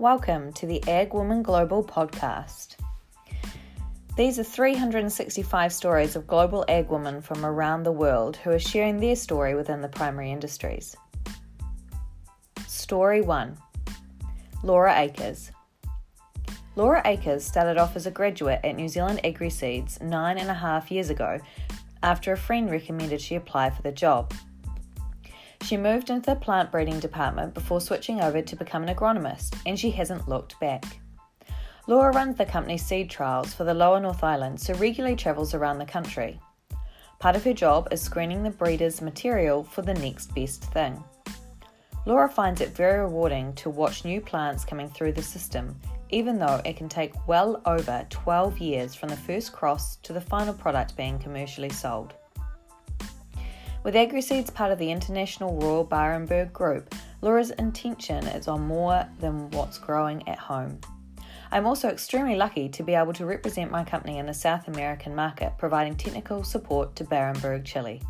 Welcome to the Ag Woman Global podcast. These are 365 stories of global ag women from around the world who are sharing their story within the primary industries. Story 1 Laura Akers. Laura Akers started off as a graduate at New Zealand Agri Seeds nine and a half years ago after a friend recommended she apply for the job. She moved into the plant breeding department before switching over to become an agronomist, and she hasn't looked back. Laura runs the company's seed trials for the lower North Island, so regularly travels around the country. Part of her job is screening the breeder's material for the next best thing. Laura finds it very rewarding to watch new plants coming through the system, even though it can take well over 12 years from the first cross to the final product being commercially sold. With AgriSeeds part of the International Royal Barenbrug Group, Laura's intention is on more than what's growing at home. I'm also extremely lucky to be able to represent my company in the South American market, providing technical support to Barenbrug Chile.